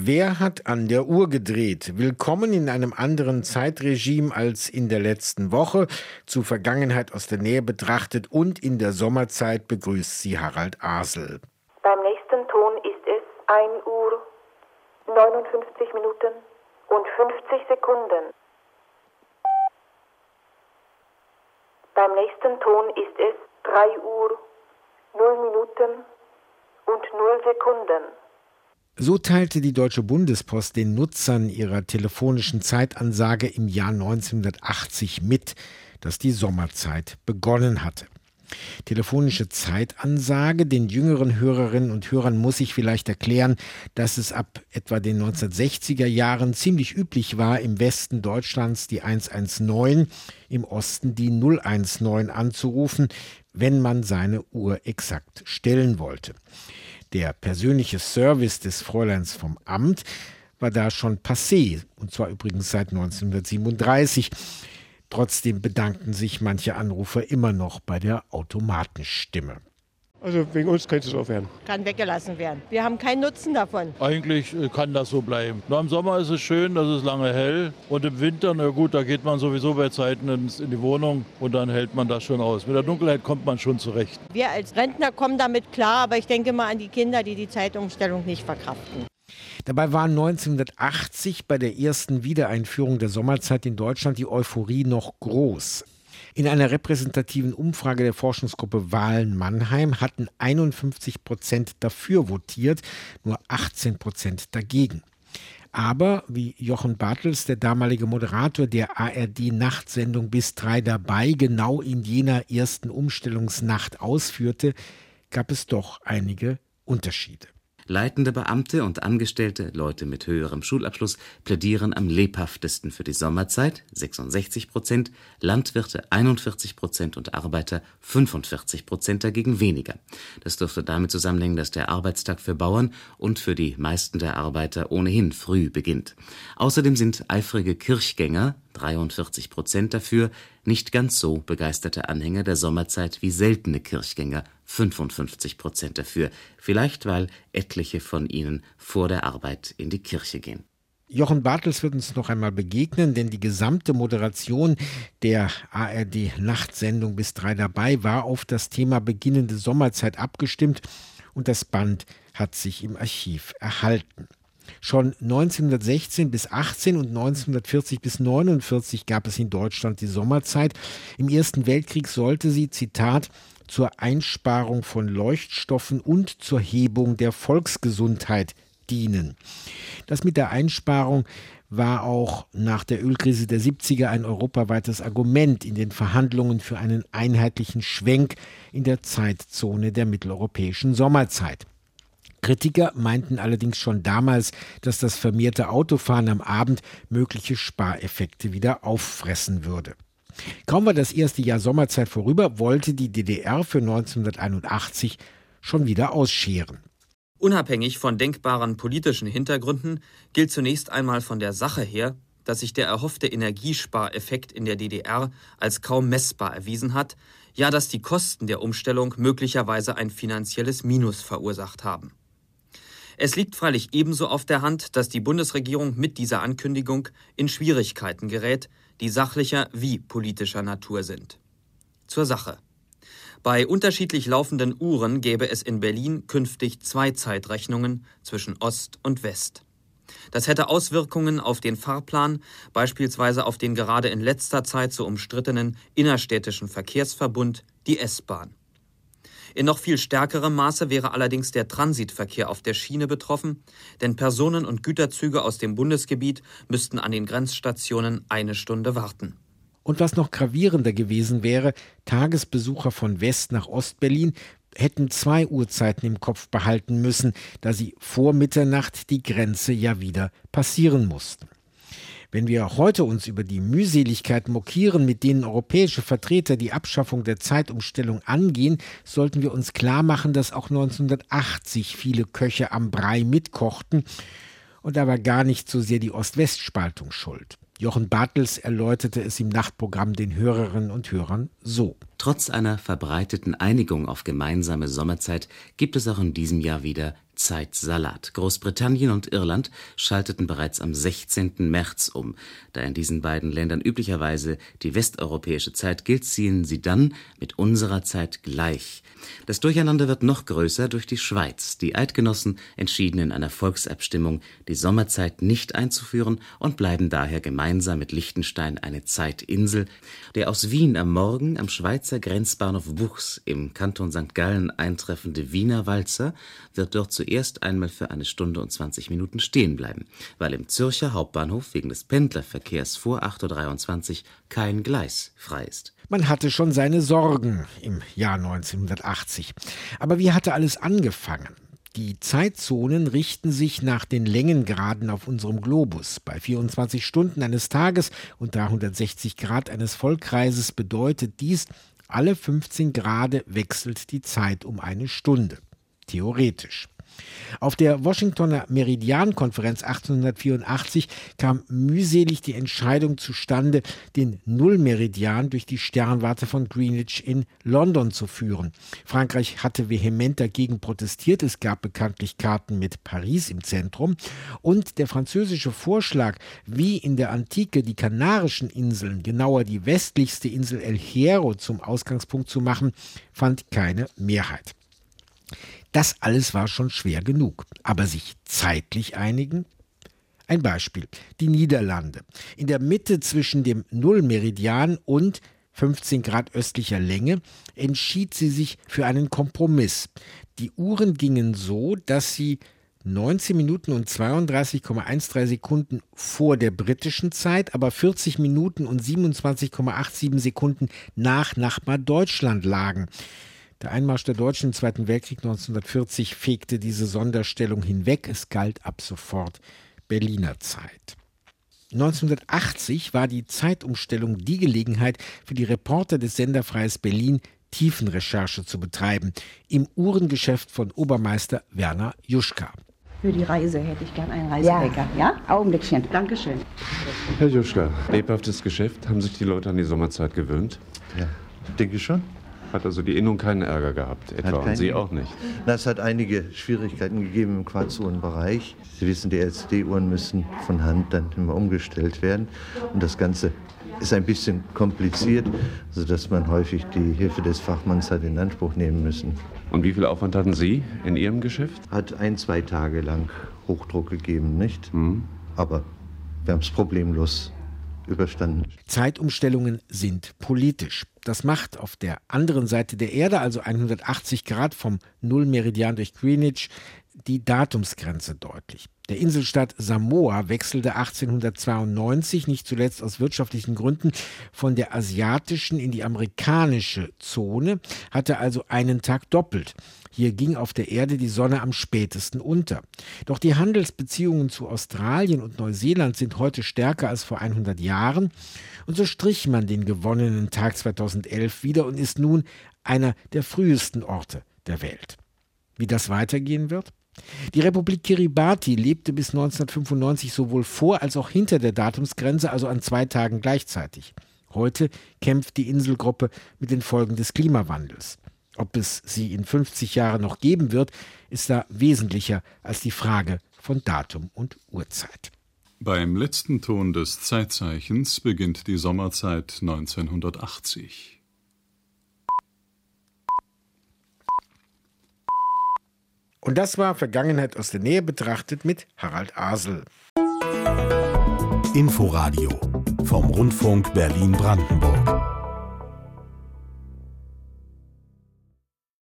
Wer hat an der Uhr gedreht? Willkommen in einem anderen Zeitregime als in der letzten Woche, zu Vergangenheit aus der Nähe betrachtet und in der Sommerzeit begrüßt sie Harald Asel. Beim nächsten Ton ist es 1 Uhr 59 Minuten und 50 Sekunden. Beim nächsten Ton ist es 3 Uhr 0 Minuten und 0 Sekunden. So teilte die Deutsche Bundespost den Nutzern ihrer telefonischen Zeitansage im Jahr 1980 mit, dass die Sommerzeit begonnen hatte. Telefonische Zeitansage. Den jüngeren Hörerinnen und Hörern muss ich vielleicht erklären, dass es ab etwa den 1960er Jahren ziemlich üblich war, im Westen Deutschlands die 119, im Osten die 019 anzurufen, wenn man seine Uhr exakt stellen wollte. Der persönliche Service des Fräuleins vom Amt war da schon passé, und zwar übrigens seit 1937. Trotzdem bedankten sich manche Anrufer immer noch bei der Automatenstimme. Also wegen uns könnte es auch werden. Kann weggelassen werden. Wir haben keinen Nutzen davon. Eigentlich äh, kann das so bleiben. Nur im Sommer ist es schön, das ist lange hell. Und im Winter, na gut, da geht man sowieso bei Zeiten in die Wohnung und dann hält man das schon aus. Mit der Dunkelheit kommt man schon zurecht. Wir als Rentner kommen damit klar, aber ich denke mal an die Kinder, die die Zeitumstellung nicht verkraften. Dabei war 1980 bei der ersten Wiedereinführung der Sommerzeit in Deutschland die Euphorie noch groß. In einer repräsentativen Umfrage der Forschungsgruppe Wahlen Mannheim hatten 51 Prozent dafür votiert, nur 18 Prozent dagegen. Aber, wie Jochen Bartels, der damalige Moderator der ARD-Nachtsendung bis drei dabei, genau in jener ersten Umstellungsnacht ausführte, gab es doch einige Unterschiede. Leitende Beamte und Angestellte, Leute mit höherem Schulabschluss plädieren am lebhaftesten für die Sommerzeit (66 Prozent), Landwirte 41 Prozent und Arbeiter 45 Prozent dagegen weniger. Das dürfte damit zusammenhängen, dass der Arbeitstag für Bauern und für die meisten der Arbeiter ohnehin früh beginnt. Außerdem sind eifrige Kirchgänger 43 Prozent dafür, nicht ganz so begeisterte Anhänger der Sommerzeit wie seltene Kirchgänger 55 Prozent dafür, vielleicht weil etliche von ihnen vor der Arbeit in die Kirche gehen. Jochen Bartels wird uns noch einmal begegnen, denn die gesamte Moderation der ARD-Nachtsendung bis drei dabei war auf das Thema beginnende Sommerzeit abgestimmt und das Band hat sich im Archiv erhalten. Schon 1916 bis 18 und 1940 bis 49 gab es in Deutschland die Sommerzeit. Im Ersten Weltkrieg sollte sie, Zitat, zur Einsparung von Leuchtstoffen und zur Hebung der Volksgesundheit dienen. Das mit der Einsparung war auch nach der Ölkrise der 70er ein europaweites Argument in den Verhandlungen für einen einheitlichen Schwenk in der Zeitzone der mitteleuropäischen Sommerzeit. Kritiker meinten allerdings schon damals, dass das vermehrte Autofahren am Abend mögliche Spareffekte wieder auffressen würde. Kaum war das erste Jahr Sommerzeit vorüber, wollte die DDR für 1981 schon wieder ausscheren. Unabhängig von denkbaren politischen Hintergründen gilt zunächst einmal von der Sache her, dass sich der erhoffte Energiespareffekt in der DDR als kaum messbar erwiesen hat, ja dass die Kosten der Umstellung möglicherweise ein finanzielles Minus verursacht haben. Es liegt freilich ebenso auf der Hand, dass die Bundesregierung mit dieser Ankündigung in Schwierigkeiten gerät, die sachlicher wie politischer Natur sind. Zur Sache. Bei unterschiedlich laufenden Uhren gäbe es in Berlin künftig zwei Zeitrechnungen zwischen Ost und West. Das hätte Auswirkungen auf den Fahrplan, beispielsweise auf den gerade in letzter Zeit so umstrittenen innerstädtischen Verkehrsverbund, die S-Bahn. In noch viel stärkerem Maße wäre allerdings der Transitverkehr auf der Schiene betroffen, denn Personen- und Güterzüge aus dem Bundesgebiet müssten an den Grenzstationen eine Stunde warten. Und was noch gravierender gewesen wäre, Tagesbesucher von West nach Ostberlin hätten zwei Uhrzeiten im Kopf behalten müssen, da sie vor Mitternacht die Grenze ja wieder passieren mussten. Wenn wir heute uns über die Mühseligkeit mokieren, mit denen europäische Vertreter die Abschaffung der Zeitumstellung angehen, sollten wir uns klar machen, dass auch 1980 viele Köche am Brei mitkochten und da gar nicht so sehr die Ost-West-Spaltung schuld. Jochen Bartels erläuterte es im Nachtprogramm den Hörerinnen und Hörern so. Trotz einer verbreiteten Einigung auf gemeinsame Sommerzeit gibt es auch in diesem Jahr wieder Zeitsalat. Großbritannien und Irland schalteten bereits am 16. März um. Da in diesen beiden Ländern üblicherweise die westeuropäische Zeit gilt, ziehen sie dann mit unserer Zeit gleich. Das Durcheinander wird noch größer durch die Schweiz. Die Eidgenossen entschieden in einer Volksabstimmung, die Sommerzeit nicht einzuführen und bleiben daher gemeinsam mit Liechtenstein eine Zeitinsel. Der aus Wien am Morgen am Schweizer Grenzbahnhof Buchs im Kanton St. Gallen eintreffende Wiener Walzer wird dort zuerst einmal für eine Stunde und 20 Minuten stehen bleiben, weil im Zürcher Hauptbahnhof wegen des Pendlerverkehrs vor 8.23 Uhr kein Gleis frei ist. Man hatte schon seine Sorgen im Jahr 1980. Aber wie hatte alles angefangen? Die Zeitzonen richten sich nach den Längengraden auf unserem Globus. Bei 24 Stunden eines Tages und 360 Grad eines Vollkreises bedeutet dies, alle 15 Grad wechselt die Zeit um eine Stunde. Theoretisch. Auf der Washingtoner Meridiankonferenz 1884 kam mühselig die Entscheidung zustande, den Nullmeridian durch die Sternwarte von Greenwich in London zu führen. Frankreich hatte vehement dagegen protestiert. Es gab bekanntlich Karten mit Paris im Zentrum. Und der französische Vorschlag, wie in der Antike die Kanarischen Inseln, genauer die westlichste Insel El Hierro zum Ausgangspunkt zu machen, fand keine Mehrheit. Das alles war schon schwer genug. Aber sich zeitlich einigen? Ein Beispiel. Die Niederlande. In der Mitte zwischen dem Nullmeridian und 15 Grad östlicher Länge entschied sie sich für einen Kompromiss. Die Uhren gingen so, dass sie 19 Minuten und 32,13 Sekunden vor der britischen Zeit, aber 40 Minuten und 27,87 Sekunden nach Nachbar Deutschland lagen. Der Einmarsch der Deutschen im Zweiten Weltkrieg 1940 fegte diese Sonderstellung hinweg. Es galt ab sofort Berliner Zeit. 1980 war die Zeitumstellung die Gelegenheit für die Reporter des Senderfreies Berlin, Tiefenrecherche zu betreiben, im Uhrengeschäft von Obermeister Werner Juschka. Für die Reise hätte ich gern einen Reisewecker. Ja, ja? Augenblickchen. Dankeschön. Herr Juschka, lebhaftes Geschäft. Haben sich die Leute an die Sommerzeit gewöhnt? Ja, denke schon. Hat also die Innung keinen Ärger gehabt, etwa, und Sie auch nicht? Na, es hat einige Schwierigkeiten gegeben im Quarzuhrenbereich. Sie wissen, die LCD-Uhren müssen von Hand dann immer umgestellt werden. Und das Ganze ist ein bisschen kompliziert, sodass man häufig die Hilfe des Fachmanns hat in Anspruch nehmen müssen. Und wie viel Aufwand hatten Sie in Ihrem Geschäft? Hat ein, zwei Tage lang Hochdruck gegeben, nicht? Mhm. Aber wir haben es problemlos überstanden. Zeitumstellungen sind politisch. Das macht auf der anderen Seite der Erde, also 180 Grad vom Nullmeridian durch Greenwich, die Datumsgrenze deutlich. Der Inselstaat Samoa wechselte 1892 nicht zuletzt aus wirtschaftlichen Gründen von der asiatischen in die amerikanische Zone, hatte also einen Tag doppelt. Hier ging auf der Erde die Sonne am spätesten unter. Doch die Handelsbeziehungen zu Australien und Neuseeland sind heute stärker als vor 100 Jahren und so strich man den gewonnenen Tag 2011 wieder und ist nun einer der frühesten Orte der Welt. Wie das weitergehen wird? Die Republik Kiribati lebte bis 1995 sowohl vor als auch hinter der Datumsgrenze, also an zwei Tagen gleichzeitig. Heute kämpft die Inselgruppe mit den Folgen des Klimawandels. Ob es sie in 50 Jahren noch geben wird, ist da wesentlicher als die Frage von Datum und Uhrzeit. Beim letzten Ton des Zeitzeichens beginnt die Sommerzeit 1980. Und das war Vergangenheit aus der Nähe betrachtet mit Harald Asel. Inforadio vom Rundfunk Berlin-Brandenburg.